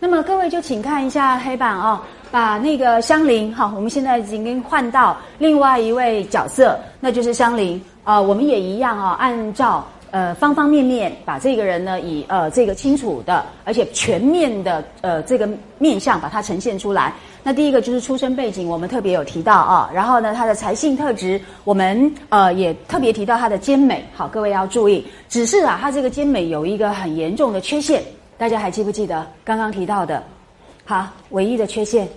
那么各位就请看一下黑板哦，把那个香菱哈，我们现在已经换到另外一位角色，那就是香菱啊。我们也一样啊，按照呃方方面面把这个人呢，以呃这个清楚的而且全面的呃这个面相把它呈现出来。那第一个就是出生背景，我们特别有提到啊。然后呢，他的财性特质，我们呃也特别提到他的兼美。好，各位要注意，只是啊，他这个兼美有一个很严重的缺陷。大家还记不记得刚刚提到的？好，唯一的缺陷，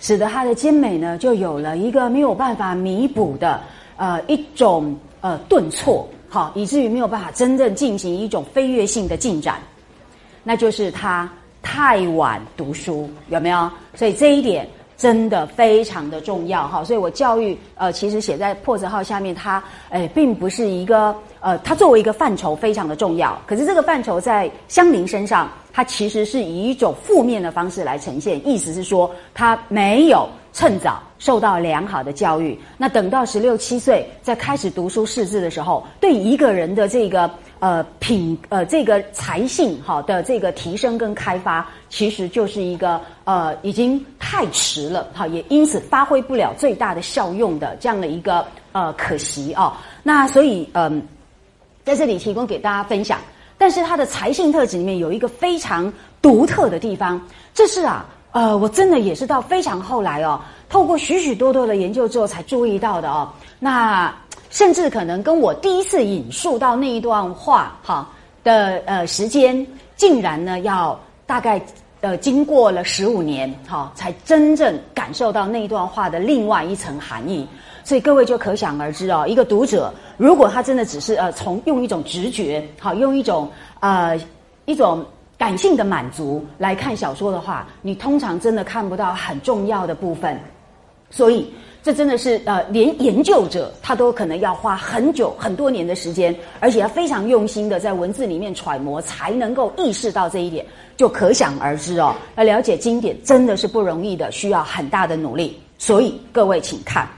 使得他的精美呢，就有了一个没有办法弥补的呃一种呃顿挫，好，以至于没有办法真正进行一种飞跃性的进展，那就是他太晚读书，有没有？所以这一点。真的非常的重要哈，所以我教育呃，其实写在破折号下面，它诶并不是一个呃，它作为一个范畴非常的重要。可是这个范畴在香菱身上，它其实是以一种负面的方式来呈现，意思是说它没有趁早受到良好的教育。那等到十六七岁在开始读书识字的时候，对一个人的这个。呃，品呃，这个才性哈的这个提升跟开发，其实就是一个呃，已经太迟了，哈，也因此发挥不了最大的效用的这样的一个呃可惜啊。那所以嗯，在这里提供给大家分享。但是他的才性特质里面有一个非常独特的地方，这是啊，呃，我真的也是到非常后来哦，透过许许多多的研究之后才注意到的哦。那。甚至可能跟我第一次引述到那一段话哈的呃时间，竟然呢要大概呃经过了十五年哈，才真正感受到那一段话的另外一层含义。所以各位就可想而知哦，一个读者如果他真的只是呃从用一种直觉好，用一种呃一种感性的满足来看小说的话，你通常真的看不到很重要的部分。所以。这真的是呃，连研究者他都可能要花很久很多年的时间，而且要非常用心的在文字里面揣摩，才能够意识到这一点，就可想而知哦。要了解经典真的是不容易的，需要很大的努力。所以各位请看，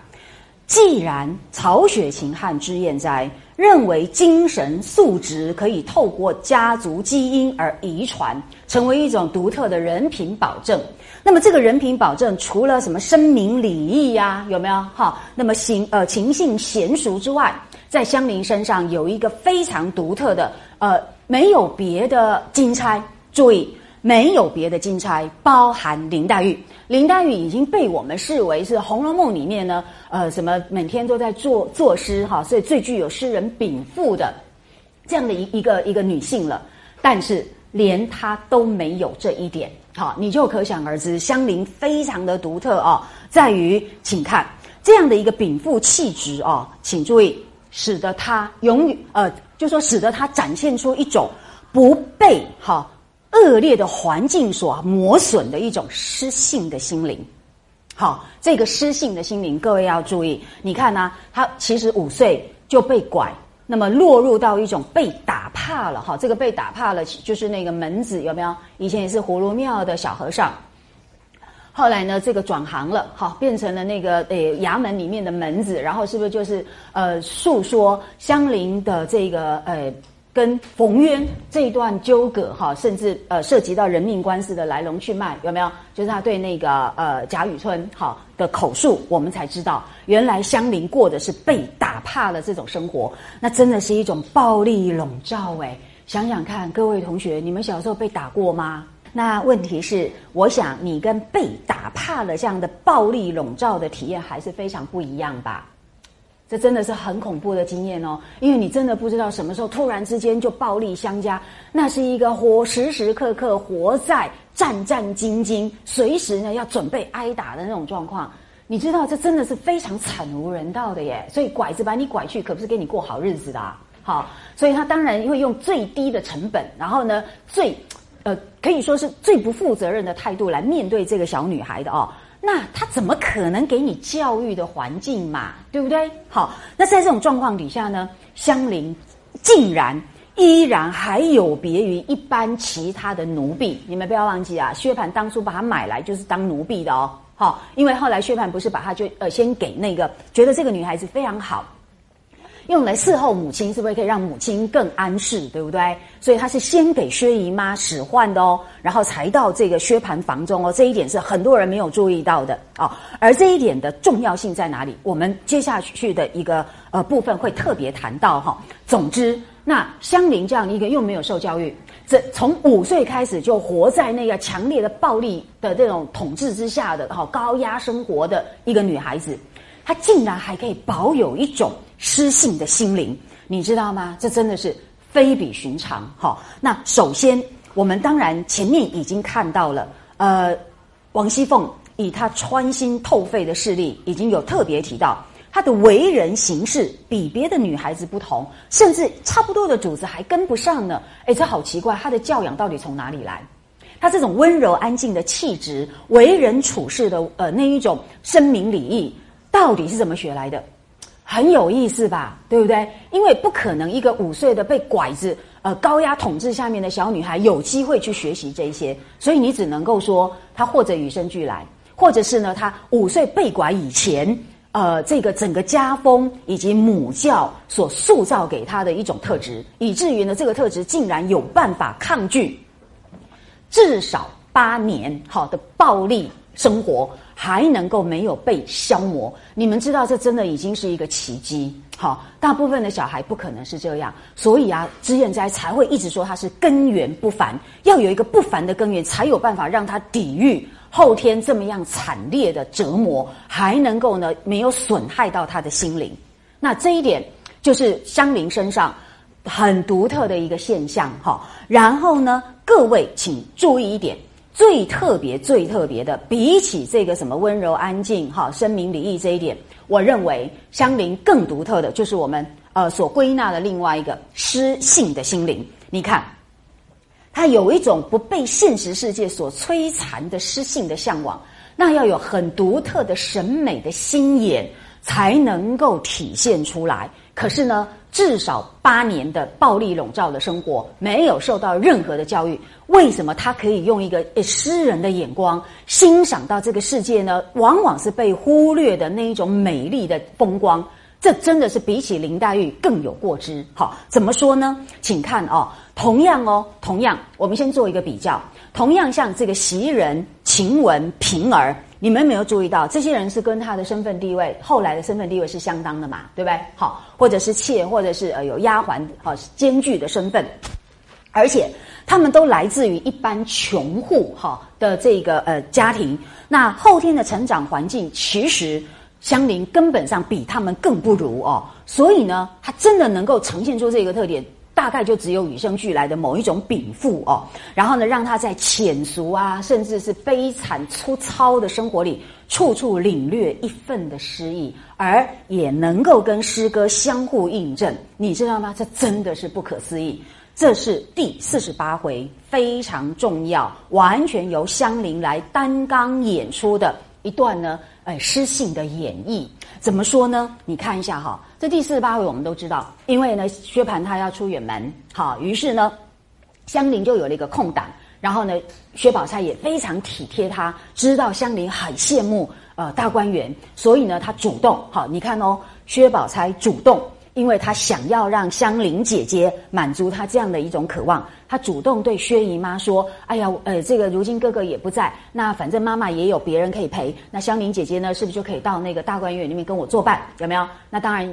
既然曹雪芹和脂砚斋认为精神素质可以透过家族基因而遗传，成为一种独特的人品保证。那么这个人品保证，除了什么声明礼义呀，有没有？哈，那么行呃情性娴熟之外，在香菱身上有一个非常独特的呃，没有别的金钗。注意，没有别的金钗，包含林黛玉。林黛玉已经被我们视为是《红楼梦》里面呢，呃，什么每天都在作作诗哈，所以最具有诗人禀赋的这样的一一个一个女性了。但是连她都没有这一点。好，你就可想而知，香菱非常的独特哦，在于，请看这样的一个禀赋气质哦，请注意，使得她永远呃，就说使得她展现出一种不被哈恶劣的环境所磨损的一种失性的心灵。好，这个失性的心灵，各位要注意，你看呢，他其实五岁就被拐。那么落入到一种被打怕了哈，这个被打怕了就是那个门子有没有？以前也是葫芦庙的小和尚，后来呢这个转行了好，变成了那个诶衙门里面的门子，然后是不是就是呃诉说相邻的这个呃。跟冯渊这一段纠葛哈，甚至呃涉及到人命官司的来龙去脉，有没有？就是他对那个呃贾雨村哈的口述，我们才知道原来香菱过的是被打怕了这种生活，那真的是一种暴力笼罩哎！想想看，各位同学，你们小时候被打过吗？那问题是，我想你跟被打怕了这样的暴力笼罩的体验还是非常不一样吧？这真的是很恐怖的经验哦，因为你真的不知道什么时候突然之间就暴力相加，那是一个活时时刻刻活在战战兢兢，随时呢要准备挨打的那种状况。你知道这真的是非常惨无人道的耶，所以拐子把你拐去，可不是给你过好日子的。啊好，所以他当然会用最低的成本，然后呢最呃可以说是最不负责任的态度来面对这个小女孩的哦。那他怎么可能给你教育的环境嘛？对不对？好，那在这种状况底下呢，香菱竟然依然还有别于一般其他的奴婢。你们不要忘记啊，薛蟠当初把她买来就是当奴婢的哦。好，因为后来薛蟠不是把她就呃先给那个觉得这个女孩子非常好，用来伺候母亲，是不是可以让母亲更安适，对不对？所以他是先给薛姨妈使唤的哦，然后才到这个薛蟠房中哦。这一点是很多人没有注意到的哦。而这一点的重要性在哪里？我们接下去的一个呃部分会特别谈到哈。总之，那香菱这样一个又没有受教育，这从五岁开始就活在那个强烈的暴力的这种统治之下的哈高压生活的一个女孩子。他竟然还可以保有一种失信的心灵，你知道吗？这真的是非比寻常。好，那首先我们当然前面已经看到了，呃，王熙凤以她穿心透肺的视力，已经有特别提到她的为人行事比别的女孩子不同，甚至差不多的主子还跟不上呢。哎，这好奇怪，她的教养到底从哪里来？她这种温柔安静的气质，为人处事的呃那一种深明礼义。到底是怎么学来的？很有意思吧，对不对？因为不可能一个五岁的被拐子呃高压统治下面的小女孩有机会去学习这些，所以你只能够说她或者与生俱来，或者是呢她五岁被拐以前，呃这个整个家风以及母教所塑造给她的一种特质，以至于呢这个特质竟然有办法抗拒至少八年好的暴力生活。还能够没有被消磨，你们知道这真的已经是一个奇迹。好，大部分的小孩不可能是这样，所以啊，脂砚斋才会一直说他是根源不凡，要有一个不凡的根源，才有办法让他抵御后天这么样惨烈的折磨，还能够呢没有损害到他的心灵。那这一点就是香菱身上很独特的一个现象。哈，然后呢，各位请注意一点。最特别、最特别的，比起这个什么温柔安静、哈深明礼义这一点，我认为香菱更独特的就是我们呃所归纳的另外一个诗性的心灵。你看，他有一种不被现实世界所摧残的诗性的向往，那要有很独特的审美的心眼才能够体现出来。可是呢？至少八年的暴力笼罩的生活，没有受到任何的教育，为什么他可以用一个诗人的眼光欣赏到这个世界呢？往往是被忽略的那一种美丽的风光，这真的是比起林黛玉更有过之。好，怎么说呢？请看哦，同样哦，同样，我们先做一个比较，同样像这个袭人、晴雯、平儿。你们没有注意到，这些人是跟他的身份地位，后来的身份地位是相当的嘛，对不对？好，或者是妾，或者是呃有丫鬟，好兼具的身份，而且他们都来自于一般穷户哈的这个呃家庭，那后天的成长环境其实香菱根本上比他们更不如哦，所以呢，他真的能够呈现出这个特点。大概就只有与生俱来的某一种禀赋哦，然后呢，让他在浅俗啊，甚至是悲惨粗糙的生活里，处处领略一份的诗意，而也能够跟诗歌相互印证。你知道吗？这真的是不可思议。这是第四十八回非常重要，完全由香菱来担纲演出的一段呢，呃，诗性的演绎。怎么说呢？你看一下哈，这第四十八回我们都知道，因为呢，薛蟠他要出远门，好，于是呢，香菱就有了一个空档，然后呢，薛宝钗也非常体贴他，知道香菱很羡慕呃大观园，所以呢，他主动，好，你看哦，薛宝钗主动。因为他想要让香菱姐姐满足他这样的一种渴望，他主动对薛姨妈说：“哎呀，呃，这个如今哥哥也不在，那反正妈妈也有别人可以陪，那香菱姐姐呢，是不是就可以到那个大观园里面跟我作伴？有没有？那当然。”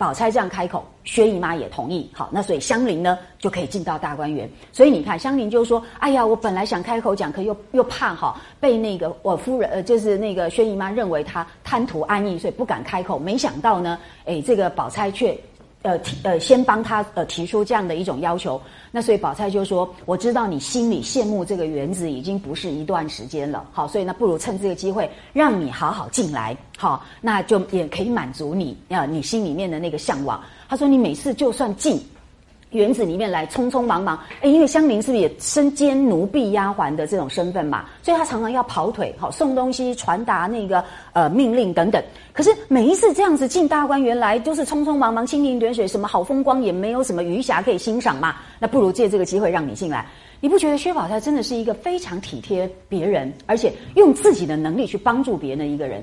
宝钗这样开口，薛姨妈也同意。好，那所以香菱呢就可以进到大观园。所以你看，香菱就说：“哎呀，我本来想开口讲，可又又怕哈被那个我夫人呃，就是那个薛姨妈认为她贪图安逸，所以不敢开口。没想到呢，哎，这个宝钗却。”呃提呃先帮他呃提出这样的一种要求，那所以宝钗就说：“我知道你心里羡慕这个园子已经不是一段时间了，好，所以那不如趁这个机会让你好好进来，好，那就也可以满足你啊你心里面的那个向往。”他说：“你每次就算进。”园子里面来匆匆忙忙，哎，因为香菱是不是也身兼奴婢丫鬟的这种身份嘛？所以她常常要跑腿，好送东西、传达那个呃命令等等。可是每一次这样子进大观园来，都是匆匆忙忙、蜻蜓点水，什么好风光也没有什么余暇可以欣赏嘛？那不如借这个机会让你进来。你不觉得薛宝钗真的是一个非常体贴别人，而且用自己的能力去帮助别人的一个人？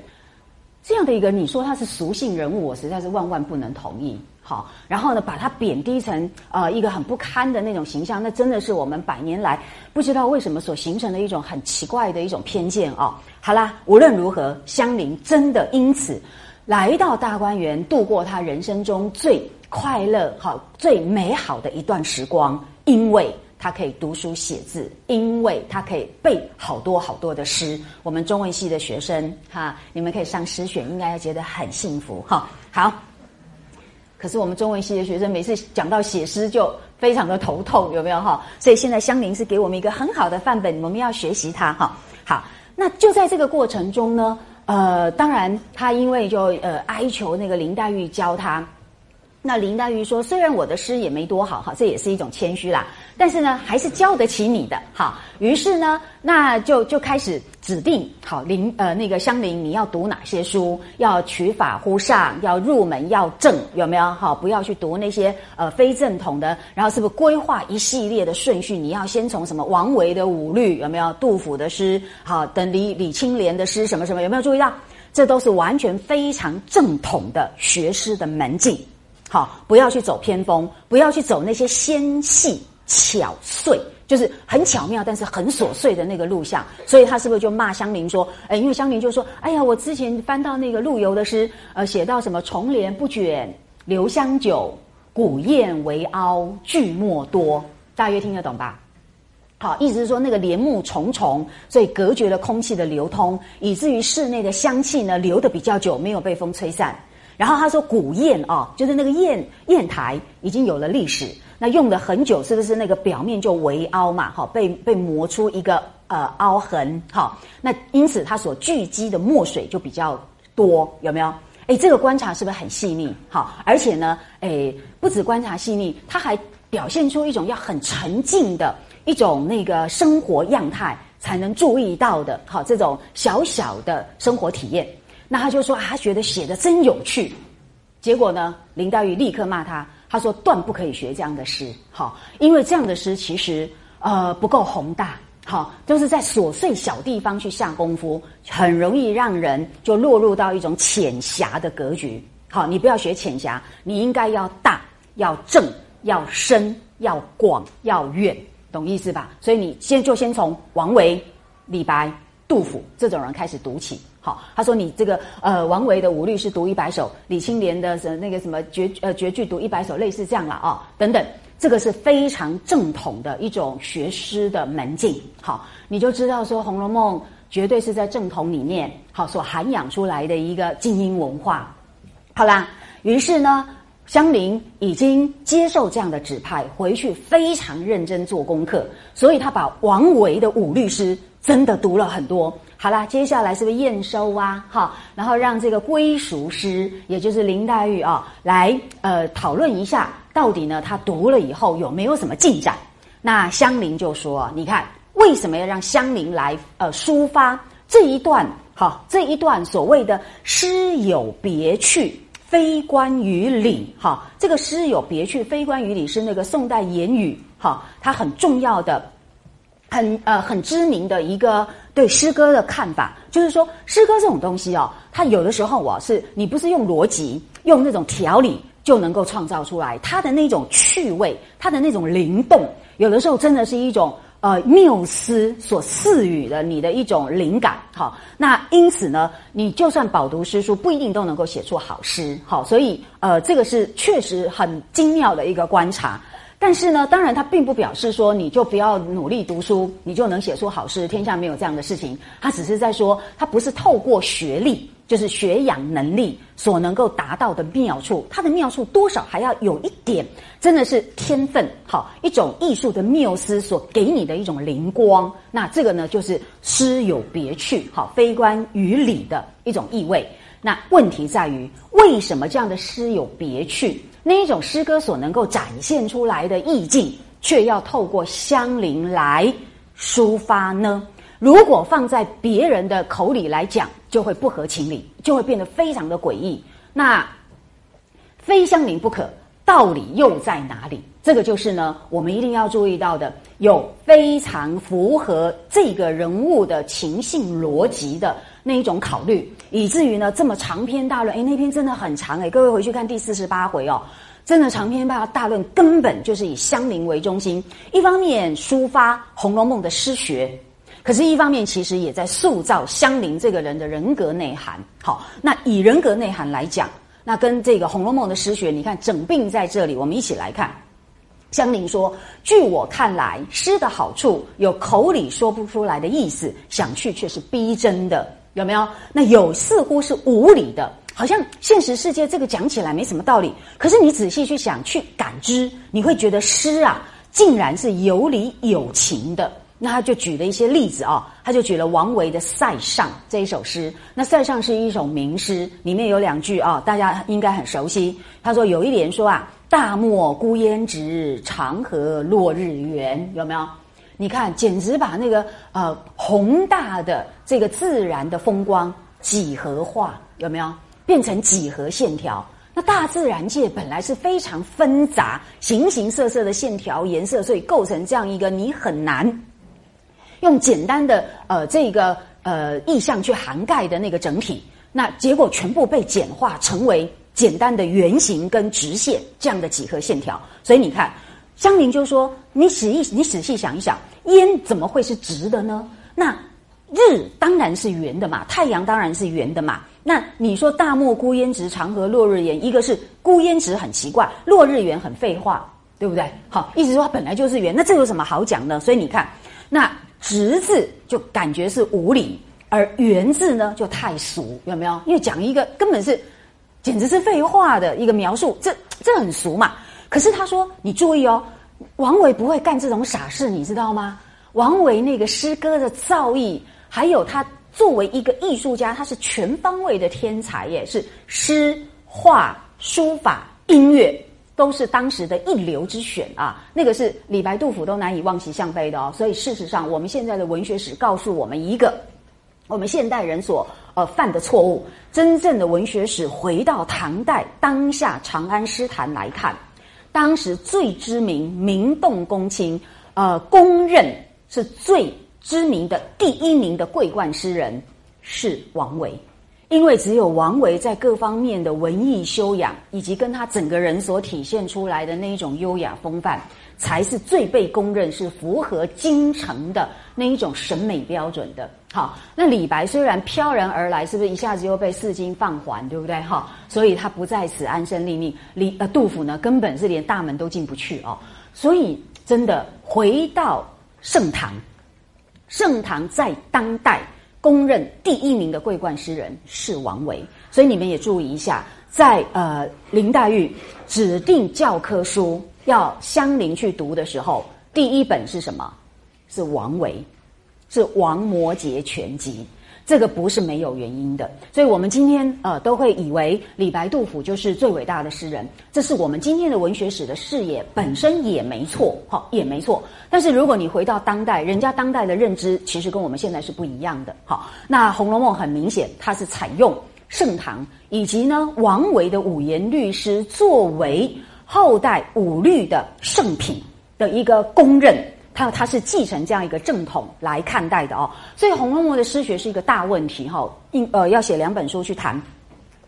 这样的一个，你说他是俗性人物，我实在是万万不能同意。好，然后呢，把它贬低成呃一个很不堪的那种形象，那真的是我们百年来不知道为什么所形成的一种很奇怪的一种偏见哦。好啦，无论如何，香菱真的因此来到大观园，度过他人生中最快乐、好最美好的一段时光，因为。他可以读书写字，因为他可以背好多好多的诗。我们中文系的学生哈，你们可以上诗选，应该要觉得很幸福哈。好，可是我们中文系的学生每次讲到写诗就非常的头痛，有没有哈？所以现在香菱是给我们一个很好的范本，我们要学习它哈。好，那就在这个过程中呢，呃，当然他因为就呃哀求那个林黛玉教他。那林黛玉说：“虽然我的诗也没多好哈，这也是一种谦虚啦。但是呢，还是教得起你的哈。于是呢，那就就开始指定好林呃那个香菱，你要读哪些书？要取法乎上，要入门要正，有没有？好，不要去读那些呃非正统的。然后是不是规划一系列的顺序？你要先从什么王维的五律有没有？杜甫的诗好，等李李青莲的诗什么什么有没有注意到？这都是完全非常正统的学诗的门径。”好，不要去走偏锋，不要去走那些纤细巧碎，就是很巧妙但是很琐碎的那个录像。所以他是不是就骂香菱说：“哎，因为香菱就说，哎呀，我之前翻到那个陆游的诗，呃，写到什么‘重帘不卷留香久，古砚为凹句墨多’，大约听得懂吧？好，意思是说那个帘幕重重，所以隔绝了空气的流通，以至于室内的香气呢留的比较久，没有被风吹散。”然后他说古砚啊，就是那个砚砚台已经有了历史，那用了很久，是不是那个表面就微凹嘛？好，被被磨出一个呃凹痕，好，那因此它所聚积的墨水就比较多，有没有？哎，这个观察是不是很细腻？好，而且呢，哎，不止观察细腻，他还表现出一种要很沉静的一种那个生活样态才能注意到的，好，这种小小的生活体验。那他就说啊，他觉得写的真有趣，结果呢，林黛玉立刻骂他，他说断不可以学这样的诗，好，因为这样的诗其实呃不够宏大，好，都是在琐碎小地方去下功夫，很容易让人就落入到一种浅狭的格局，好，你不要学浅狭，你应该要大，要正，要深，要广，要远，懂意思吧？所以你先就先从王维、李白、杜甫这种人开始读起。好，他说你这个呃，王维的五律是读一百首，李青莲的什那个什么绝呃绝句读一百首，类似这样了啊，等等，这个是非常正统的一种学诗的门径。好，你就知道说《红楼梦》绝对是在正统里面好所涵养出来的一个精英文化。好啦，于是呢，香菱已经接受这样的指派，回去非常认真做功课，所以他把王维的五律诗真的读了很多。好啦，接下来是不是验收啊？哈，然后让这个归属师，也就是林黛玉啊，来呃讨论一下，到底呢他读了以后有没有什么进展？那香菱就说：“你看，为什么要让香菱来呃抒发这一段？哈，这一段所谓的诗有别趣，非关于理。哈，这个诗有别趣，非关于理是那个宋代言语，哈，它很重要的。”很呃很知名的一个对诗歌的看法，就是说诗歌这种东西哦，它有的时候哦是你不是用逻辑、用那种条理就能够创造出来，它的那种趣味、它的那种灵动，有的时候真的是一种呃缪斯所赐予的你的一种灵感。好，那因此呢，你就算饱读诗书，不一定都能够写出好诗。好，所以呃这个是确实很精妙的一个观察。但是呢，当然，它并不表示说你就不要努力读书，你就能写出好诗。天下没有这样的事情。他只是在说，他不是透过学历，就是学养能力所能够达到的妙处。它的妙处多少还要有一点，真的是天分，好一种艺术的缪斯所给你的一种灵光。那这个呢，就是诗有别趣，好非关于理的一种意味。那问题在于，为什么这样的诗有别趣？那一种诗歌所能够展现出来的意境，却要透过香菱来抒发呢？如果放在别人的口里来讲，就会不合情理，就会变得非常的诡异。那非香菱不可，道理又在哪里？这个就是呢，我们一定要注意到的，有非常符合这个人物的情性逻辑的那一种考虑，以至于呢，这么长篇大论，哎，那篇真的很长哎，各位回去看第四十八回哦。真的长篇大大论根本就是以乡邻为中心，一方面抒发《红楼梦》的诗学，可是一方面其实也在塑造乡邻这个人的人格内涵。好，那以人格内涵来讲，那跟这个《红楼梦》的诗学，你看整并在这里，我们一起来看。香菱说：“据我看来，诗的好处有口里说不出来的意思，想去却是逼真的，有没有？那有似乎是无理的。”好像现实世界这个讲起来没什么道理，可是你仔细去想、去感知，你会觉得诗啊，竟然是有理有情的。那他就举了一些例子啊，他就举了王维的《塞上》这一首诗。那《塞上》是一首名诗，里面有两句啊，大家应该很熟悉。他说有一联说啊：“大漠孤烟直，长河落日圆。”有没有？你看，简直把那个呃宏大的这个自然的风光几何化，有没有？变成几何线条，那大自然界本来是非常纷杂、形形色色的线条、颜色，所以构成这样一个你很难用简单的呃这个呃意象去涵盖的那个整体。那结果全部被简化成为简单的圆形跟直线这样的几何线条。所以你看，香菱就说：“你仔细你仔细想一想，烟怎么会是直的呢？那日当然是圆的嘛，太阳当然是圆的嘛。”那你说大漠孤烟直，长河落日圆，一个是孤烟直很奇怪，落日圆很废话，对不对？好，意思说它本来就是圆，那这有什么好讲的？所以你看，那直字就感觉是无理，而圆字呢就太俗，有没有？因为讲一个根本是简直是废话的一个描述，这这很俗嘛。可是他说，你注意哦，王维不会干这种傻事，你知道吗？王维那个诗歌的造诣，还有他。作为一个艺术家，他是全方位的天才耶，是诗、画、书法、音乐都是当时的一流之选啊。那个是李白、杜甫都难以望其项背的哦。所以事实上，我们现在的文学史告诉我们一个我们现代人所呃犯的错误。真正的文学史回到唐代当下长安诗坛来看，当时最知名、名动公卿，呃，公认是最。知名的第一名的桂冠诗人是王维，因为只有王维在各方面的文艺修养，以及跟他整个人所体现出来的那一种优雅风范，才是最被公认是符合京城的那一种审美标准的。好，那李白虽然飘然而来，是不是一下子又被四京放还，对不对？哈，所以他不在此安身立命。李呃，杜甫呢，根本是连大门都进不去哦。所以真的回到盛唐。盛唐在当代公认第一名的桂冠诗人是王维，所以你们也注意一下，在呃林黛玉指定教科书要香菱去读的时候，第一本是什么？是王维，是《王摩诘全集》。这个不是没有原因的，所以我们今天呃都会以为李白、杜甫就是最伟大的诗人，这是我们今天的文学史的视野本身也没错，好也没错。但是如果你回到当代，人家当代的认知其实跟我们现在是不一样的。好，那《红楼梦》很明显，它是采用盛唐以及呢王维的五言律诗作为后代五律的圣品的一个公认。他他是继承这样一个正统来看待的哦，所以《红楼梦》的诗学是一个大问题哈，应呃要写两本书去谈，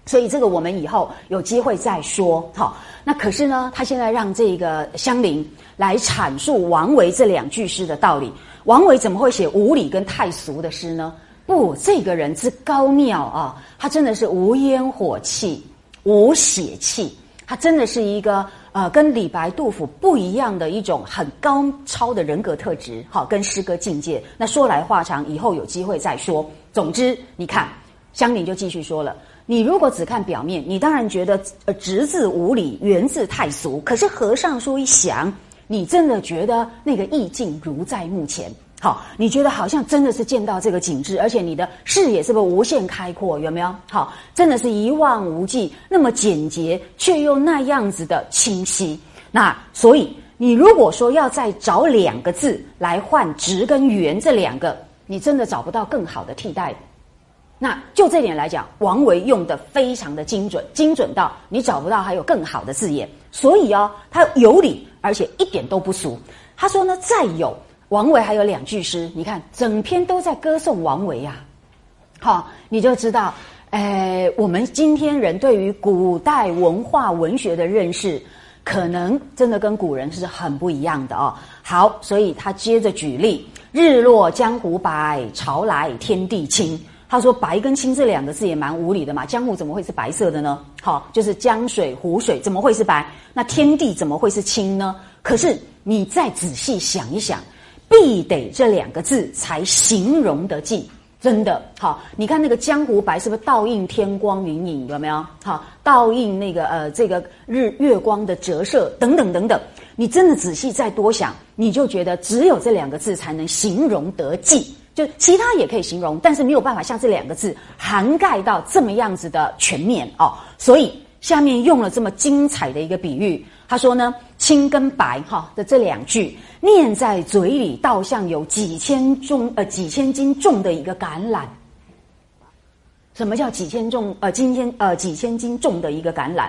所以这个我们以后有机会再说哈。那可是呢，他现在让这个香菱来阐述王维这两句诗的道理。王维怎么会写无理跟太俗的诗呢？不，这个人之高妙啊，他真的是无烟火气、无血气，他真的是一个。呃，跟李白、杜甫不一样的一种很高超的人格特质，好，跟诗歌境界。那说来话长，以后有机会再说。总之，你看，香菱就继续说了：你如果只看表面，你当然觉得呃直字无理，圆字太俗。可是合上书一想，你真的觉得那个意境如在目前。好，你觉得好像真的是见到这个景致，而且你的视野是不是无限开阔？有没有？好，真的是一望无际，那么简洁却又那样子的清晰。那所以，你如果说要再找两个字来换直跟圆这两个，你真的找不到更好的替代。那就这点来讲，王维用的非常的精准，精准到你找不到还有更好的字眼。所以哦，他有理，而且一点都不俗。他说呢，再有。王维还有两句诗，你看整篇都在歌颂王维呀，好，你就知道，诶，我们今天人对于古代文化文学的认识，可能真的跟古人是很不一样的哦。好，所以他接着举例：日落江湖白，潮来天地清。他说：“白跟青这两个字也蛮无理的嘛，江湖怎么会是白色的呢？好，就是江水、湖水怎么会是白？那天地怎么会是青呢？可是你再仔细想一想，必得这两个字才形容得尽。真的好，你看那个江湖白是不是倒映天光云影？有没有？好，倒映那个呃这个日月光的折射等等等等。你真的仔细再多想，你就觉得只有这两个字才能形容得尽。”就其他也可以形容，但是没有办法像这两个字涵盖到这么样子的全面哦。所以下面用了这么精彩的一个比喻，他说呢，青跟白哈的这两句念在嘴里，倒像有几千重呃几千斤重的一个橄榄。什么叫几千重呃今天呃几千斤重的一个橄榄？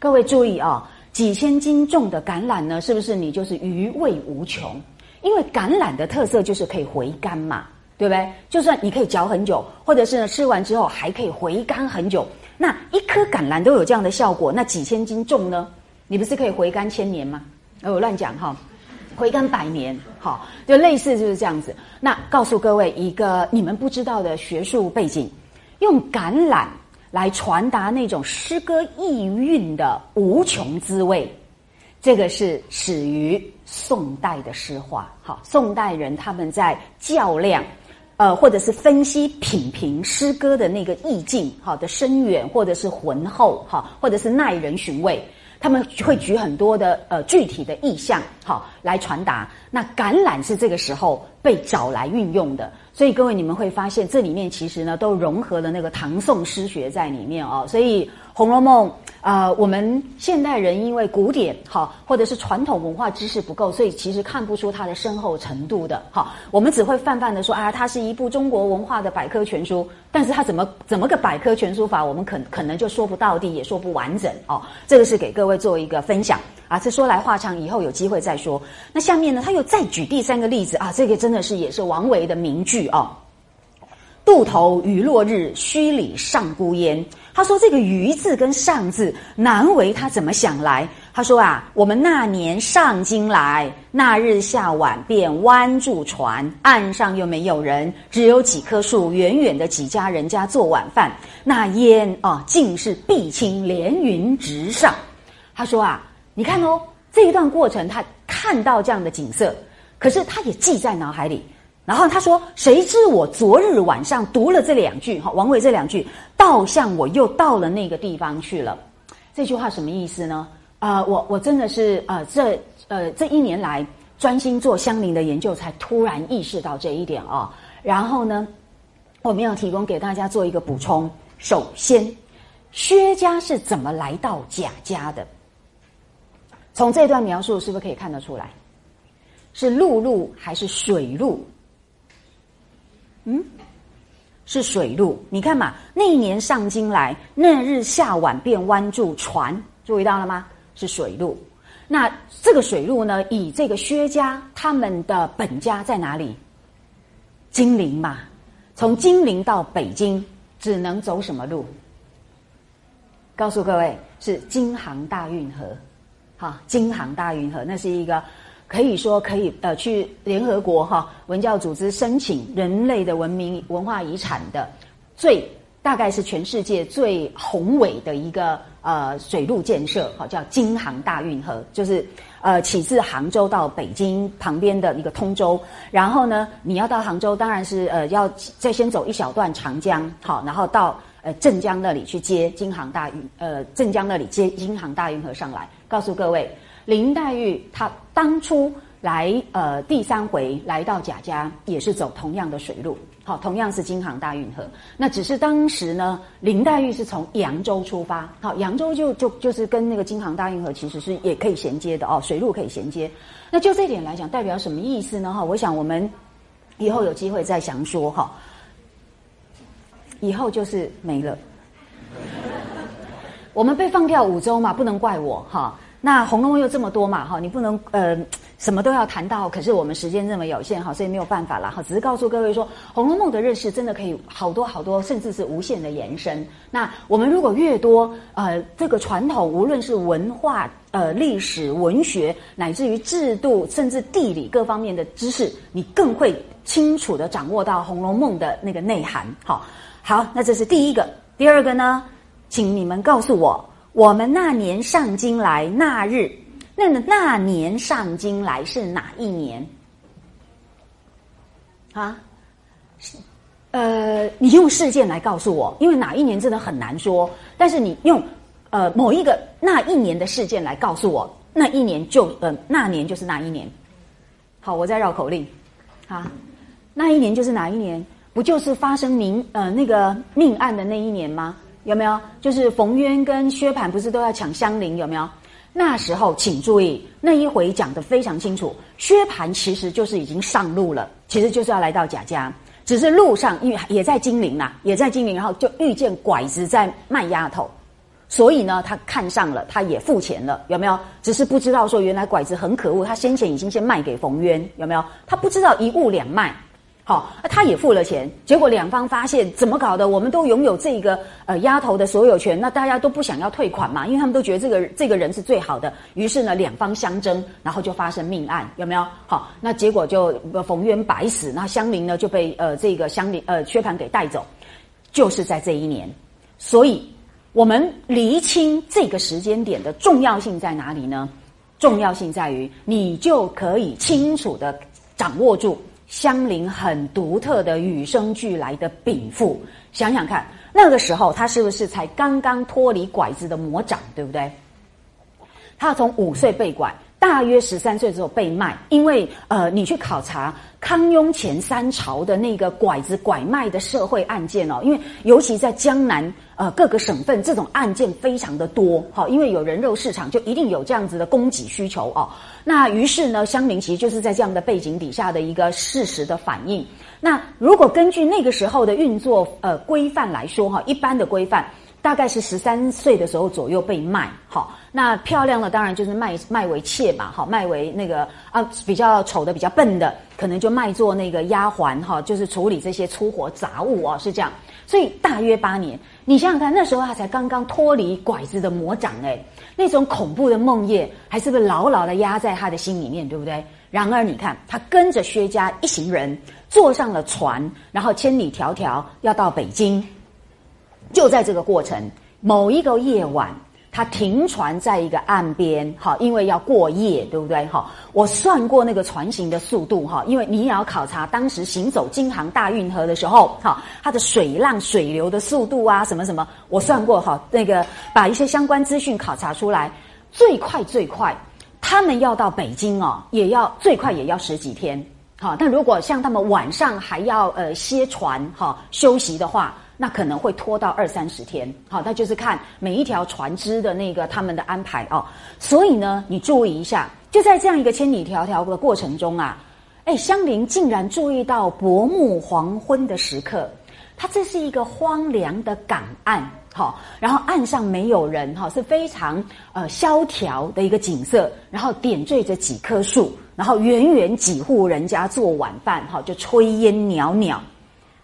各位注意啊，几千斤重的橄榄呢，是不是你就是余味无穷？因为橄榄的特色就是可以回甘嘛，对不对？就算你可以嚼很久，或者是呢吃完之后还可以回甘很久。那一颗橄榄都有这样的效果，那几千斤重呢？你不是可以回甘千年吗？我乱讲哈，回甘百年，好，就类似就是这样子。那告诉各位一个你们不知道的学术背景，用橄榄来传达那种诗歌意蕴的无穷滋味。这个是始于宋代的诗画，好，宋代人他们在较量，呃，或者是分析品评诗歌的那个意境，好的深远，或者是浑厚，哈，或者是耐人寻味，他们会举很多的呃具体的意象，好来传达。那橄榄是这个时候被找来运用的。所以各位，你们会发现这里面其实呢，都融合了那个唐宋诗学在里面哦。所以《红楼梦》啊，我们现代人因为古典哈，或者是传统文化知识不够，所以其实看不出它的深厚程度的哈。我们只会泛泛的说啊，它是一部中国文化的百科全书，但是它怎么怎么个百科全书法，我们可可能就说不到地，也说不完整哦。这个是给各位做一个分享啊。这说来话长，以后有机会再说。那下面呢，他又再举第三个例子啊，这个真的是也是王维的名句。哦，渡头雨落日，墟里上孤烟。他说这个“余”字跟“上”字，难为他怎么想来。他说啊，我们那年上京来，那日下晚便弯住船，岸上又没有人，只有几棵树，远远的几家人家做晚饭。那烟啊，尽是碧青连云直上。他说啊，你看哦，这一段过程，他看到这样的景色，可是他也记在脑海里。然后他说：“谁知我昨日晚上读了这两句，哈，王维这两句，倒像我又到了那个地方去了。这句话什么意思呢？啊，我我真的是呃，这呃这一年来专心做香邻的研究，才突然意识到这一点啊。然后呢，我们要提供给大家做一个补充。首先，薛家是怎么来到贾家的？从这段描述是不是可以看得出来？是陆路还是水路？”嗯，是水路。你看嘛，那年上京来，那日下晚便弯住船，注意到了吗？是水路。那这个水路呢，以这个薛家他们的本家在哪里？金陵嘛。从金陵到北京，只能走什么路？告诉各位，是京杭大运河。好，京杭大运河，那是一个。可以说可以呃去联合国哈文教组织申请人类的文明文化遗产的最大概是全世界最宏伟的一个呃水路建设哈叫京杭大运河就是呃起自杭州到北京旁边的一个通州然后呢你要到杭州当然是呃要再先走一小段长江好然后到呃镇江那里去接京杭大运呃镇江那里接京杭大运河上来告诉各位。林黛玉她当初来呃第三回来到贾家，也是走同样的水路，好，同样是京杭大运河。那只是当时呢，林黛玉是从扬州出发，好，扬州就就就是跟那个京杭大运河其实是也可以衔接的哦，水路可以衔接。那就这点来讲，代表什么意思呢？哈，我想我们以后有机会再详说哈。以后就是没了，我们被放掉五周嘛，不能怪我哈。那《红楼梦》又这么多嘛，哈，你不能呃什么都要谈到，可是我们时间这么有限哈，所以没有办法了哈。只是告诉各位说，《红楼梦》的认识真的可以好多好多，甚至是无限的延伸。那我们如果越多呃，这个传统，无论是文化、呃历史、文学，乃至于制度，甚至地理各方面的知识，你更会清楚的掌握到《红楼梦》的那个内涵。好，好，那这是第一个。第二个呢，请你们告诉我，我们那年上京来那日。那那年上京来是哪一年？啊，呃，你用事件来告诉我，因为哪一年真的很难说。但是你用呃某一个那一年的事件来告诉我，那一年就呃那年就是那一年。好，我再绕口令啊，那一年就是哪一年？不就是发生命呃那个命案的那一年吗？有没有？就是冯渊跟薛蟠不是都要抢香菱？有没有？那时候，请注意，那一回讲的非常清楚。薛蟠其实就是已经上路了，其实就是要来到贾家，只是路上因为也在金陵呐，也在金陵，然后就遇见拐子在卖丫头，所以呢，他看上了，他也付钱了，有没有？只是不知道说原来拐子很可恶，他先前已经先卖给冯渊，有没有？他不知道一物两卖。好，他也付了钱，结果两方发现怎么搞的？我们都拥有这个呃丫头的所有权，那大家都不想要退款嘛，因为他们都觉得这个这个人是最好的。于是呢，两方相争，然后就发生命案，有没有？好，那结果就冯渊白死，那香菱呢就被呃这个香菱呃薛蟠给带走，就是在这一年。所以，我们厘清这个时间点的重要性在哪里呢？重要性在于你就可以清楚的掌握住。香菱很独特的与生俱来的禀赋，想想看，那个时候他是不是才刚刚脱离拐子的魔掌，对不对？他从五岁被拐。大约十三岁之后被卖，因为呃，你去考察康雍前三朝的那个拐子拐卖的社会案件哦，因为尤其在江南呃各个省份，这种案件非常的多，好，因为有人肉市场，就一定有这样子的供给需求哦。那于是呢，香菱其实就是在这样的背景底下的一个事实的反应。那如果根据那个时候的运作呃规范来说哈，一般的规范。大概是十三岁的时候左右被卖，好，那漂亮的当然就是卖卖为妾嘛，好，卖为那个啊比较丑的、比较笨的，可能就卖做那个丫鬟哈，就是处理这些粗活杂物啊，是这样。所以大约八年，你想想看，那时候他才刚刚脱离拐子的魔掌，哎，那种恐怖的梦魇还是不是牢牢的压在他的心里面，对不对？然而你看，他跟着薛家一行人坐上了船，然后千里迢迢要到北京。就在这个过程，某一个夜晚，他停船在一个岸边，哈，因为要过夜，对不对？哈，我算过那个船行的速度，哈，因为你也要考察当时行走京杭大运河的时候，哈，它的水浪、水流的速度啊，什么什么，我算过，哈，那个把一些相关资讯考察出来，最快最快，他们要到北京哦，也要最快也要十几天，好，但如果像他们晚上还要呃歇船，哈，休息的话。那可能会拖到二三十天，好，那就是看每一条船只的那个他们的安排哦。所以呢，你注意一下，就在这样一个千里迢迢的过程中啊，哎，香菱竟然注意到薄暮黄昏的时刻，它这是一个荒凉的港岸，好，然后岸上没有人，哈，是非常呃萧条的一个景色，然后点缀着几棵树，然后远远几户人家做晚饭，哈，就炊烟袅袅。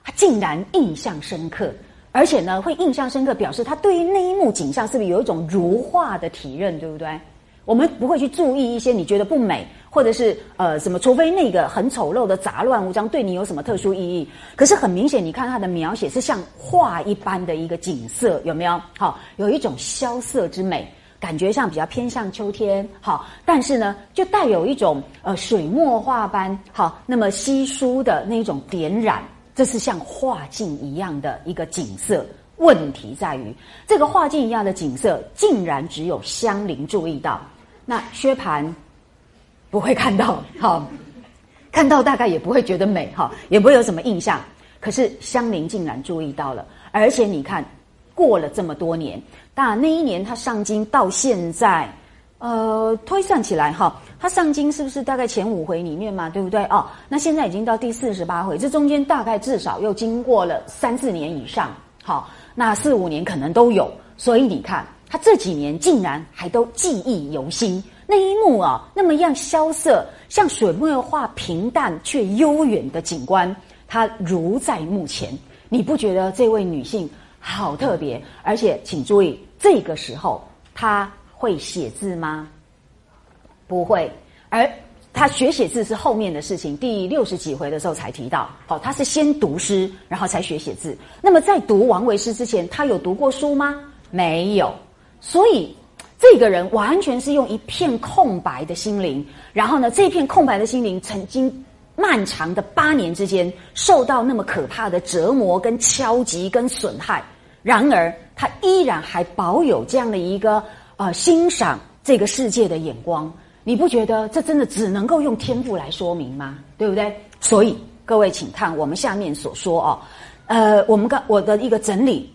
他竟然印象深刻，而且呢，会印象深刻，表示他对于那一幕景象是不是有一种如画的体认，对不对？我们不会去注意一些你觉得不美，或者是呃什么，除非那个很丑陋的杂乱无章对你有什么特殊意义。可是很明显，你看他的描写是像画一般的一个景色，有没有？好，有一种萧瑟之美，感觉上比较偏向秋天。好，但是呢，就带有一种呃水墨画般好，那么稀疏的那种点染。这是像画境一样的一个景色，问题在于这个画境一样的景色，竟然只有香菱注意到，那薛蟠不会看到，好，看到大概也不会觉得美，哈，也不会有什么印象。可是香菱竟然注意到了，而且你看，过了这么多年，当然那一年他上京到现在。呃，推算起来哈，他上京是不是大概前五回里面嘛，对不对哦？那现在已经到第四十八回，这中间大概至少又经过了三四年以上，好，那四五年可能都有。所以你看，他这几年竟然还都记忆犹新，那一幕啊，那么样萧瑟，像水墨画平淡却悠远的景观，它如在目前。你不觉得这位女性好特别？而且，请注意，这个时候她会写字吗？不会。而他学写字是后面的事情，第六十几回的时候才提到。好，他是先读诗，然后才学写字。那么，在读王维诗之前，他有读过书吗？没有。所以，这个人完全是用一片空白的心灵，然后呢，这片空白的心灵曾经漫长的八年之间受到那么可怕的折磨、跟敲击、跟损害，然而他依然还保有这样的一个呃欣赏这个世界的眼光。你不觉得这真的只能够用天赋来说明吗？对不对？所以各位，请看我们下面所说哦，呃，我们刚我的一个整理。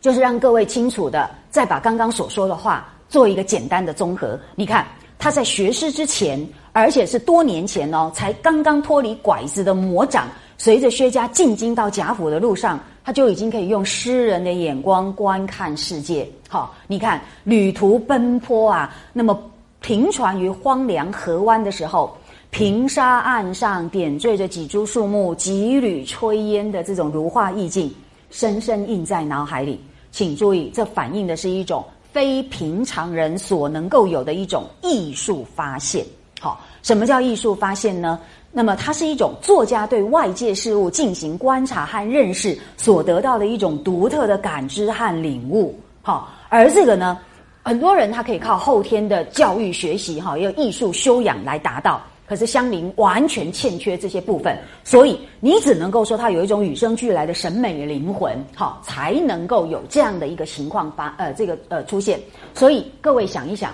就是让各位清楚的，再把刚刚所说的话做一个简单的综合。你看，他在学诗之前，而且是多年前哦，才刚刚脱离拐子的魔掌，随着薛家进京到贾府的路上，就已经可以用诗人的眼光观看世界。好，你看旅途奔波啊，那么停船于荒凉河湾的时候，平沙岸上点缀着几株树木，几缕炊烟的这种如画意境，深深印在脑海里。请注意，这反映的是一种非平常人所能够有的一种艺术发现。好，什么叫艺术发现呢？那么它是一种作家对外界事物进行观察和认识所得到的一种独特的感知和领悟。好，而这个呢，很多人他可以靠后天的教育学习，哈，有艺术修养来达到。可是香菱完全欠缺这些部分，所以你只能够说他有一种与生俱来的审美灵魂，好，才能够有这样的一个情况发呃这个呃出现。所以各位想一想，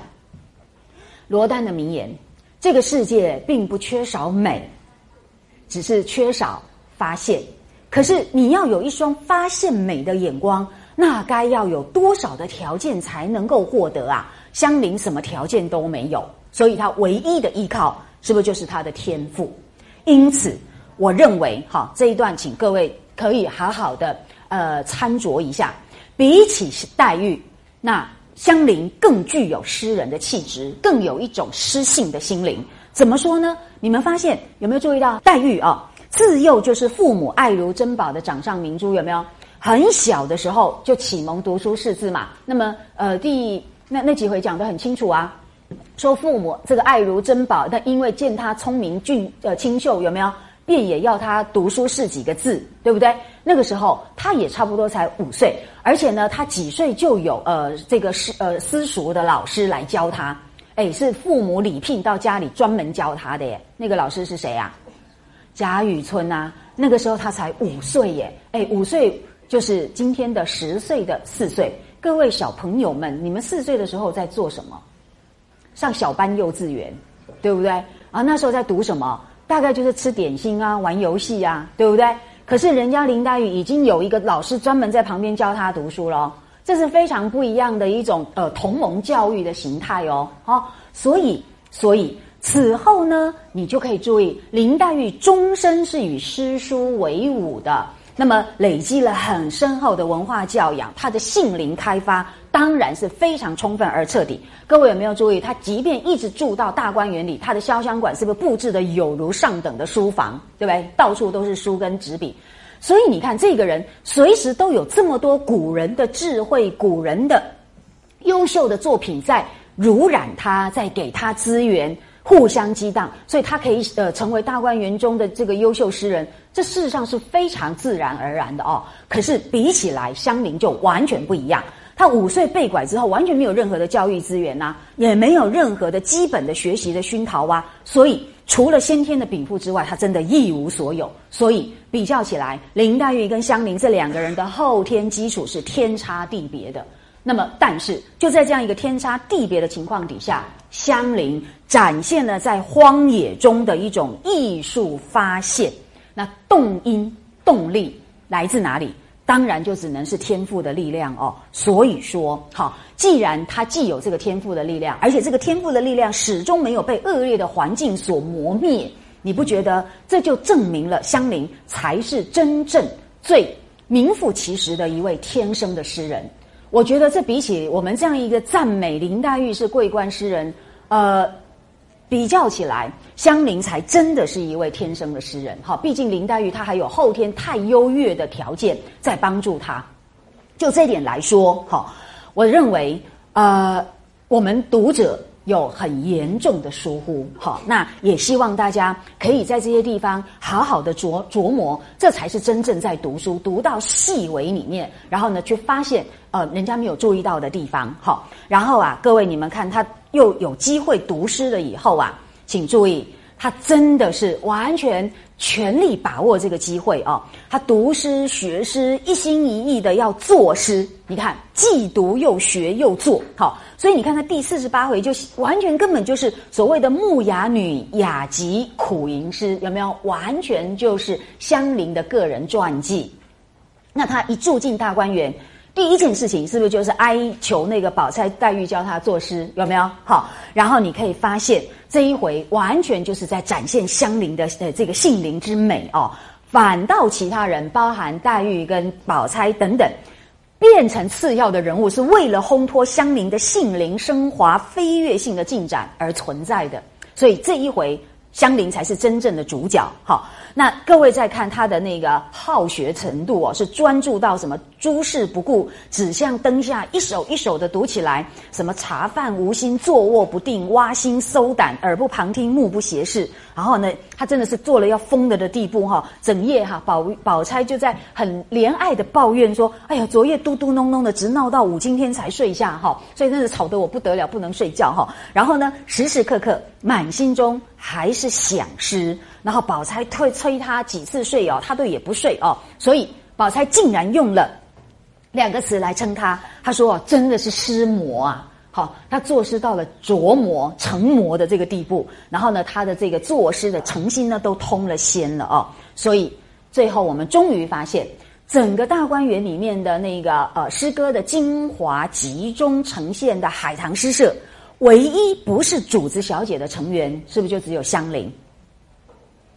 罗丹的名言：这个世界并不缺少美，只是缺少发现。可是你要有一双发现美的眼光，那该要有多少的条件才能够获得啊？香菱什么条件都没有，所以他唯一的依靠。是不是就是他的天赋？因此，我认为，哈，这一段请各位可以好好的呃参酌一下。比起黛玉，那香菱更具有诗人的气质，更有一种诗性的心灵。怎么说呢？你们发现有没有注意到黛玉啊？自幼就是父母爱如珍宝的掌上明珠，有没有？很小的时候就启蒙读书识字嘛。那么，呃，第那那几回讲得很清楚啊。说父母这个爱如珍宝，但因为见他聪明俊呃清秀，有没有？便也要他读书识几个字，对不对？那个时候他也差不多才五岁，而且呢，他几岁就有呃这个私呃私塾的老师来教他，哎，是父母礼聘到家里专门教他的耶。那个老师是谁呀？贾雨村呐。那个时候他才五岁耶，哎，五岁就是今天的十岁的四岁。各位小朋友们，你们四岁的时候在做什么？上小班幼稚园，对不对？啊，那时候在读什么？大概就是吃点心啊，玩游戏啊，对不对？可是人家林黛玉已经有一个老师专门在旁边教她读书了，这是非常不一样的一种呃同盟教育的形态哦。好，所以所以此后呢，你就可以注意，林黛玉终身是与诗书为伍的。那么累积了很深厚的文化教养，他的性灵开发当然是非常充分而彻底。各位有没有注意，他即便一直住到大观园里，他的潇湘馆是不是布置的有如上等的书房，对不对？到处都是书跟纸笔，所以你看这个人随时都有这么多古人的智慧、古人的优秀的作品在濡染他，在给他资源。互相激荡，所以他可以呃成为大观园中的这个优秀诗人，这事实上是非常自然而然的哦。可是比起来，香菱就完全不一样。他五岁被拐之后，完全没有任何的教育资源呐，也没有任何的基本的学习的熏陶啊。所以除了先天的禀赋之外，他真的一无所有。所以比较起来，林黛玉跟香菱这两个人的后天基础是天差地别的。那么，但是就在这样一个天差地别的情况底下，香菱展现了在荒野中的一种艺术发现。那动因动力来自哪里？当然就只能是天赋的力量哦。所以说，好，既然他既有这个天赋的力量，而且这个天赋的力量始终没有被恶劣的环境所磨灭，你不觉得这就证明了香菱才是真正最名副其实的一位天生的诗人？我觉得这比起我们这样一个赞美林黛玉是桂冠诗人，呃，比较起来，香菱才真的是一位天生的诗人。好，毕竟林黛玉她还有后天太优越的条件在帮助她。就这一点来说，好，我认为呃，我们读者。有很严重的疏忽，好，那也希望大家可以在这些地方好好的琢琢磨，这才是真正在读书，读到细微里面，然后呢，去发现呃人家没有注意到的地方，好，然后啊，各位你们看，他又有机会读诗了以后啊，请注意。他真的是完全全力把握这个机会啊！他读诗学诗，一心一意的要作诗。你看，既读又学又作，好，所以你看他第四十八回就完全根本就是所谓的木雅女雅集苦吟诗，有没有？完全就是香菱的个人传记。那他一住进大观园。第一件事情是不是就是哀求那个宝钗、黛玉教他作诗？有没有？好，然后你可以发现这一回完全就是在展现香菱的呃这个性灵之美哦。反倒其他人，包含黛玉跟宝钗等等，变成次要的人物，是为了烘托香菱的性灵升华、飞跃性的进展而存在的。所以这一回。香菱才是真正的主角，好，那各位再看他的那个好学程度哦，是专注到什么诸事不顾，只向灯下一首一首的读起来，什么茶饭无心，坐卧不定，挖心搜胆，耳不旁听，目不斜视。然后呢，他真的是做了要疯了的地步哈，整夜哈，宝宝钗就在很怜爱的抱怨说：“哎呀，昨夜嘟嘟哝哝的，直闹到五今天才睡下哈，所以真的吵得我不得了，不能睡觉哈。”然后呢，时时刻刻满心中还是想诗，然后宝钗催催他几次睡哦，他都也不睡哦，所以宝钗竟然用了两个词来称他，他说：“真的是诗魔啊。”好，他作诗到了琢磨成魔的这个地步，然后呢，他的这个作诗的诚心呢都通了仙了哦。所以最后我们终于发现，整个大观园里面的那个呃诗歌的精华集中呈现的海棠诗社，唯一不是主子小姐的成员，是不是就只有香菱？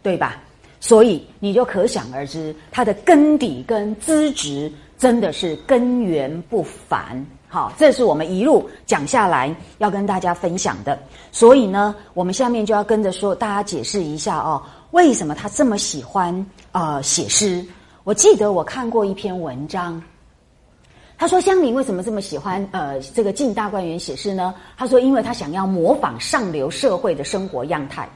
对吧？所以你就可想而知，它的根底跟资质真的是根源不凡。好，这是我们一路讲下来要跟大家分享的。所以呢，我们下面就要跟着说，大家解释一下哦，为什么他这么喜欢呃写诗？我记得我看过一篇文章，他说香菱为什么这么喜欢呃这个进大观园写诗呢？他说，因为他想要模仿上流社会的生活样态。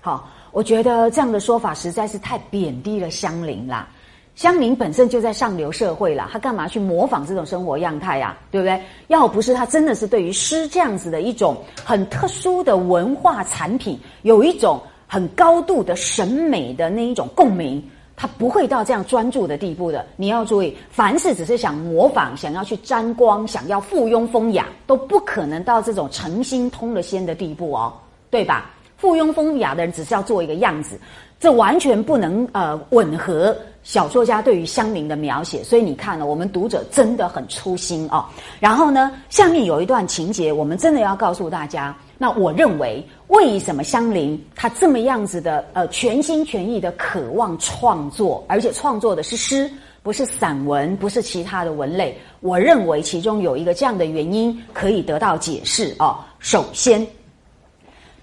好，我觉得这样的说法实在是太贬低了香菱啦。香菱本身就在上流社会了，他干嘛去模仿这种生活样态呀？对不对？要不是他真的是对于诗这样子的一种很特殊的文化产品，有一种很高度的审美的那一种共鸣，他不会到这样专注的地步的。你要注意，凡是只是想模仿、想要去沾光、想要附庸风雅，都不可能到这种诚心通了仙的地步哦，对吧？附庸风雅的人只是要做一个样子。这完全不能呃吻合小说家对于香菱的描写，所以你看呢，我们读者真的很粗心哦。然后呢，下面有一段情节，我们真的要告诉大家。那我认为，为什么香菱她这么样子的呃全心全意的渴望创作，而且创作的是诗，不是散文，不是其他的文类？我认为其中有一个这样的原因可以得到解释哦。首先。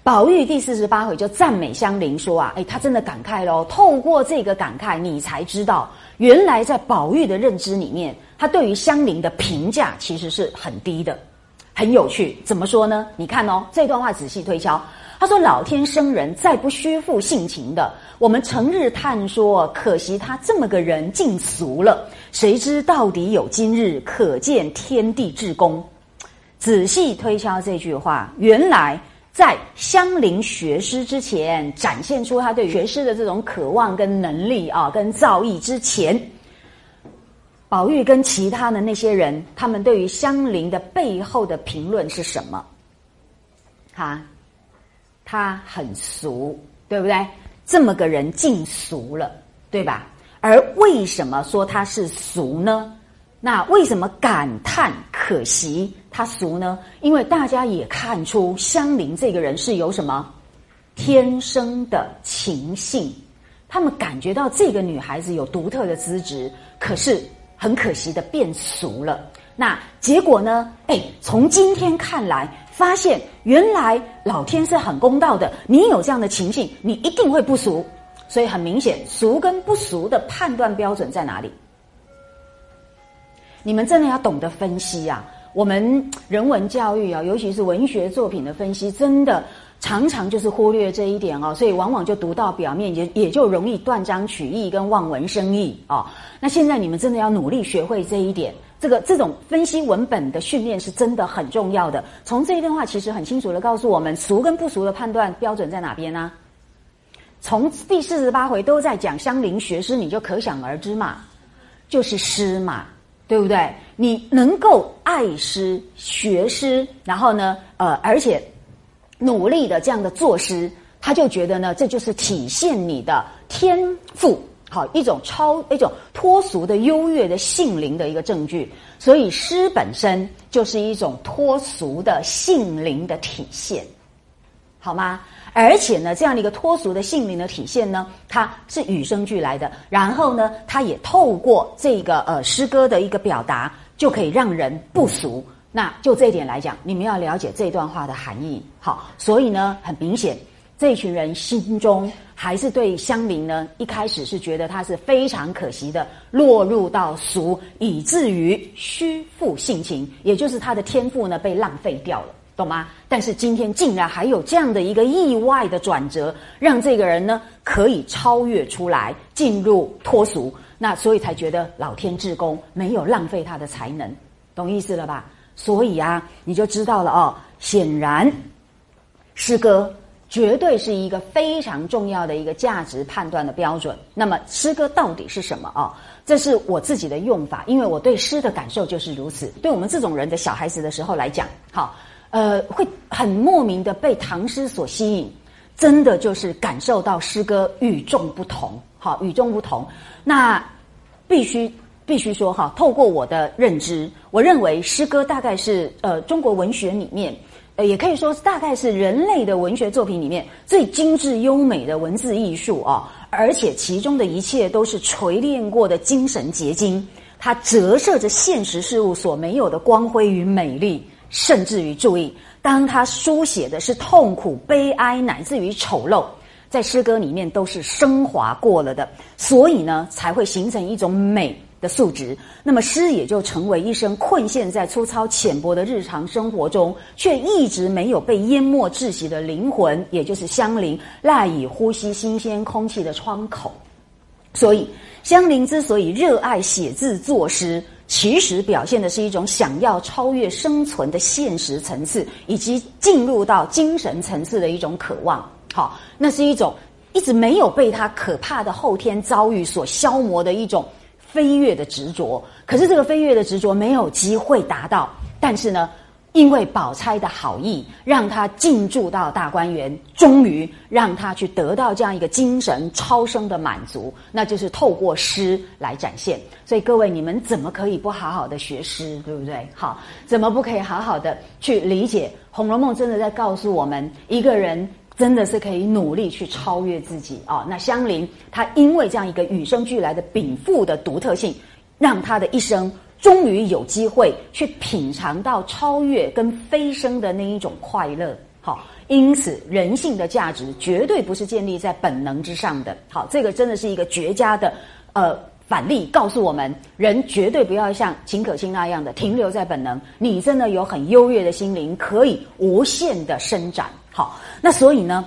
宝玉第四十八回就赞美香菱说啊，哎，他真的感慨喽。透过这个感慨，你才知道，原来在宝玉的认知里面，他对于香菱的评价其实是很低的，很有趣。怎么说呢？你看哦，这段话仔细推敲，他说：“老天生人，再不虚负性情的，我们成日叹说，可惜他这么个人尽俗了。谁知到底有今日，可见天地至公。”仔细推敲这句话，原来。在香菱学诗之前，展现出他对学诗的这种渴望跟能力啊，跟造诣之前，宝玉跟其他的那些人，他们对于香菱的背后的评论是什么？哈，他很俗，对不对？这么个人尽俗了，对吧？而为什么说他是俗呢？那为什么感叹可惜他俗呢？因为大家也看出香菱这个人是有什么天生的情性，他们感觉到这个女孩子有独特的资质，可是很可惜的变俗了。那结果呢？哎，从今天看来，发现原来老天是很公道的，你有这样的情性，你一定会不俗。所以很明显，俗跟不俗的判断标准在哪里？你们真的要懂得分析呀！我们人文教育啊，尤其是文学作品的分析，真的常常就是忽略这一点哦，所以往往就读到表面，也也就容易断章取义跟望文生义哦。那现在你们真的要努力学会这一点，这个这种分析文本的训练是真的很重要的。从这一段话其实很清楚的告诉我们，俗跟不俗的判断标准在哪边呢？从第四十八回都在讲相邻学诗，你就可想而知嘛，就是诗嘛，对不对？你能够爱诗、学诗，然后呢，呃，而且努力的这样的作诗，他就觉得呢，这就是体现你的天赋，好一种超一种脱俗的优越的性灵的一个证据。所以诗本身就是一种脱俗的性灵的体现，好吗？而且呢，这样的一个脱俗的性灵的体现呢，它是与生俱来的。然后呢，它也透过这个呃诗歌的一个表达，就可以让人不俗。那就这一点来讲，你们要了解这段话的含义。好，所以呢，很明显，这群人心中还是对香菱呢，一开始是觉得他是非常可惜的，落入到俗，以至于虚负性情，也就是他的天赋呢被浪费掉了。懂吗？但是今天竟然还有这样的一个意外的转折，让这个人呢可以超越出来，进入脱俗，那所以才觉得老天至公没有浪费他的才能，懂意思了吧？所以啊，你就知道了哦。显然，诗歌绝对是一个非常重要的一个价值判断的标准。那么，诗歌到底是什么哦？这是我自己的用法，因为我对诗的感受就是如此。对我们这种人的小孩子的时候来讲，好。呃，会很莫名的被唐诗所吸引，真的就是感受到诗歌与众不同，好，与众不同。那必须必须说哈，透过我的认知，我认为诗歌大概是呃中国文学里面，呃也可以说大概是人类的文学作品里面最精致优美的文字艺术啊，而且其中的一切都是锤炼过的精神结晶，它折射着现实事物所没有的光辉与美丽。甚至于注意，当他书写的是痛苦、悲哀，乃至于丑陋，在诗歌里面都是升华过了的，所以呢，才会形成一种美的素质。那么诗也就成为一生困陷在粗糙浅薄的日常生活中，却一直没有被淹没窒息的灵魂，也就是香菱赖以呼吸新鲜空气的窗口。所以，香菱之所以热爱写字作诗。其实表现的是一种想要超越生存的现实层次，以及进入到精神层次的一种渴望。好，那是一种一直没有被他可怕的后天遭遇所消磨的一种飞跃的执着。可是这个飞跃的执着没有机会达到，但是呢？因为宝钗的好意，让他进驻到大观园，终于让他去得到这样一个精神超生的满足，那就是透过诗来展现。所以各位，你们怎么可以不好好的学诗，对不对？好，怎么不可以好好的去理解《红楼梦》？真的在告诉我们，一个人真的是可以努力去超越自己啊。那香菱，她因为这样一个与生俱来的禀赋的独特性，让她的一生。终于有机会去品尝到超越跟飞升的那一种快乐，好，因此人性的价值绝对不是建立在本能之上的。好，这个真的是一个绝佳的呃反例，告诉我们人绝对不要像秦可卿那样的停留在本能，你真的有很优越的心灵，可以无限的伸展。好，那所以呢，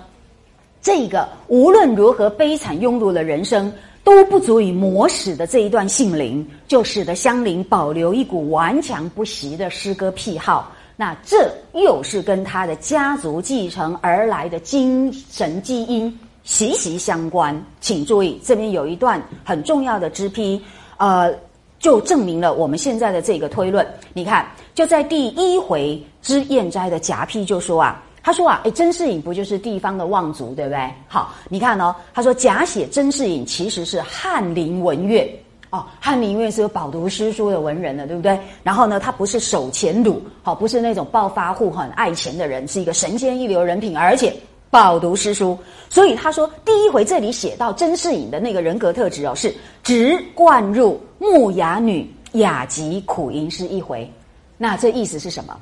这个无论如何悲惨庸碌的人生。都不足以磨死的这一段性灵，就使得香菱保留一股顽强不息的诗歌癖好。那这又是跟他的家族继承而来的精神基因息息相关。请注意，这边有一段很重要的支批，呃，就证明了我们现在的这个推论。你看，就在第一回之燕斋的夹批就说啊。他说啊，哎，甄士隐不就是地方的望族，对不对？好，你看哦，他说假写甄士隐其实是翰林文苑哦，翰林院是有饱读诗书的文人的，对不对？然后呢，他不是守钱鲁，好，不是那种暴发户，很爱钱的人，是一个神仙一流人品，而且饱读诗书。所以他说，第一回这里写到甄士隐的那个人格特质哦，是直贯入木雅女雅集苦吟诗一回。那这意思是什么？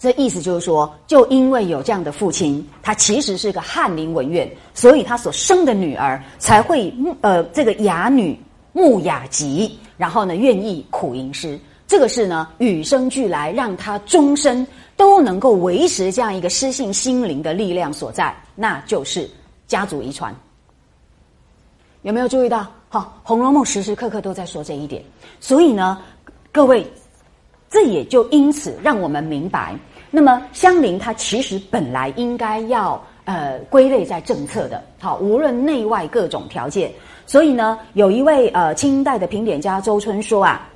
这意思就是说，就因为有这样的父亲，他其实是个翰林文苑，所以他所生的女儿才会呃这个雅女穆雅集，然后呢愿意苦吟诗。这个是呢与生俱来，让他终身都能够维持这样一个诗性心灵的力量所在，那就是家族遗传。有没有注意到？好，《红楼梦》时时刻刻都在说这一点，所以呢，各位，这也就因此让我们明白。那么，香菱她其实本来应该要呃归类在政策的，好，无论内外各种条件。所以呢，有一位呃清代的评点家周春说啊，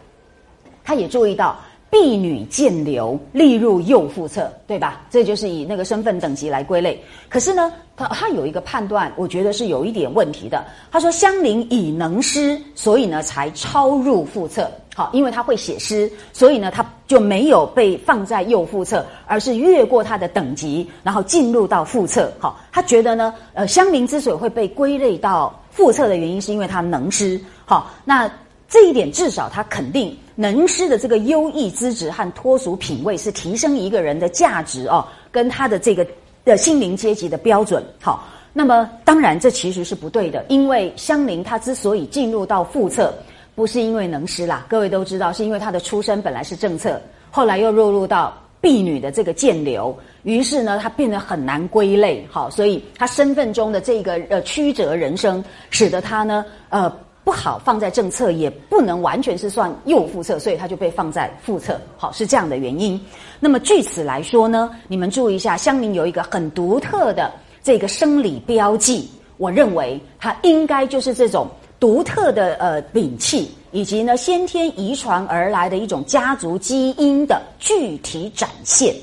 他也注意到婢女贱流立入右副册，对吧？这就是以那个身份等级来归类。可是呢，他他有一个判断，我觉得是有一点问题的。他说香菱以能诗，所以呢才超入副册。好，因为他会写诗，所以呢，他就没有被放在右副册，而是越过他的等级，然后进入到副册。好，他觉得呢，呃，香菱之所以会被归类到副册的原因，是因为他能诗。好，那这一点至少他肯定能诗的这个优异资质和脱俗品味，是提升一个人的价值哦，跟他的这个的心灵阶级的标准。好，那么当然这其实是不对的，因为香菱她之所以进入到副册。不是因为能诗啦，各位都知道，是因为他的出身本来是政策，后来又落入到婢女的这个贱流，于是呢，他变得很难归类，好，所以他身份中的这个呃曲折人生，使得他呢呃不好放在政策，也不能完全是算右副侧，所以他就被放在副侧，好，是这样的原因。那么据此来说呢，你们注意一下，香菱有一个很独特的这个生理标记，我认为他应该就是这种。独特的呃摒气，以及呢先天遗传而来的一种家族基因的具体展现，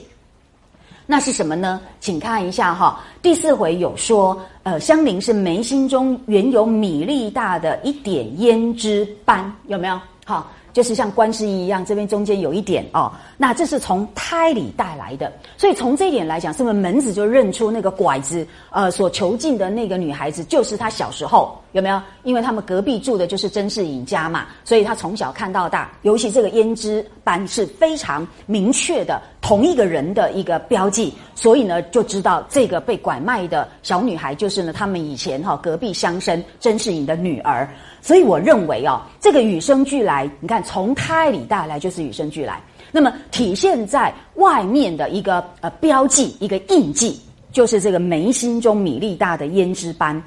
那是什么呢？请看一下哈，第四回有说，呃，香菱是眉心中原有米粒大的一点胭脂斑，有没有？好。就是像观世音一样，这边中间有一点哦，那这是从胎里带来的，所以从这一点来讲，是不是门子就认出那个拐子呃所囚禁的那个女孩子就是他小时候有没有？因为他们隔壁住的就是甄士隐家嘛，所以他从小看到大，尤其这个胭脂斑是非常明确的同一个人的一个标记，所以呢就知道这个被拐卖的小女孩就是呢他们以前哈隔壁乡绅甄士隐的女儿。所以我认为哦，这个与生俱来，你看从胎里带来就是与生俱来。那么体现在外面的一个呃标记、一个印记，就是这个眉心中米粒大的胭脂斑。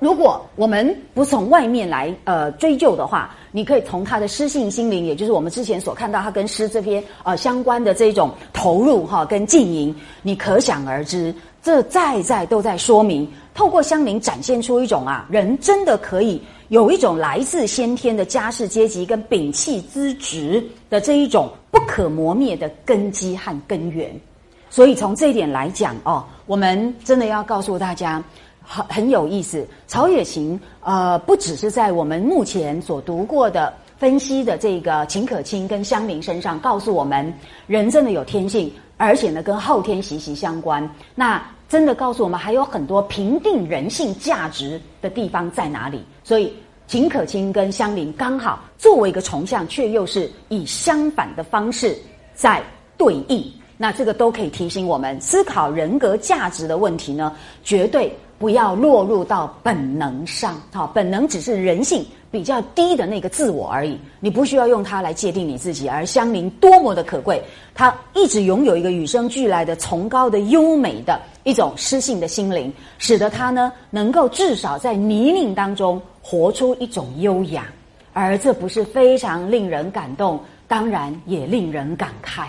如果我们不从外面来呃追究的话，你可以从他的诗性心灵，也就是我们之前所看到他跟诗这篇呃相关的这种投入哈跟经营，你可想而知，这在在都在说明，透过香菱展现出一种啊人真的可以。有一种来自先天的家世阶级跟摒弃资质的这一种不可磨灭的根基和根源，所以从这一点来讲哦，我们真的要告诉大家，很很有意思。曹雪芹呃，不只是在我们目前所读过的分析的这个秦可卿跟香菱身上告诉我们，人真的有天性，而且呢跟后天息息相关。那真的告诉我们，还有很多评定人性价值的地方在哪里？所以秦可卿跟香菱刚好作为一个重像，却又是以相反的方式在对应。那这个都可以提醒我们，思考人格价值的问题呢，绝对不要落入到本能上。好，本能只是人性。比较低的那个自我而已，你不需要用它来界定你自己。而香菱多么的可贵，她一直拥有一个与生俱来的崇高的优美的一种诗性的心灵，使得她呢能够至少在泥泞当中活出一种优雅，而这不是非常令人感动，当然也令人感慨。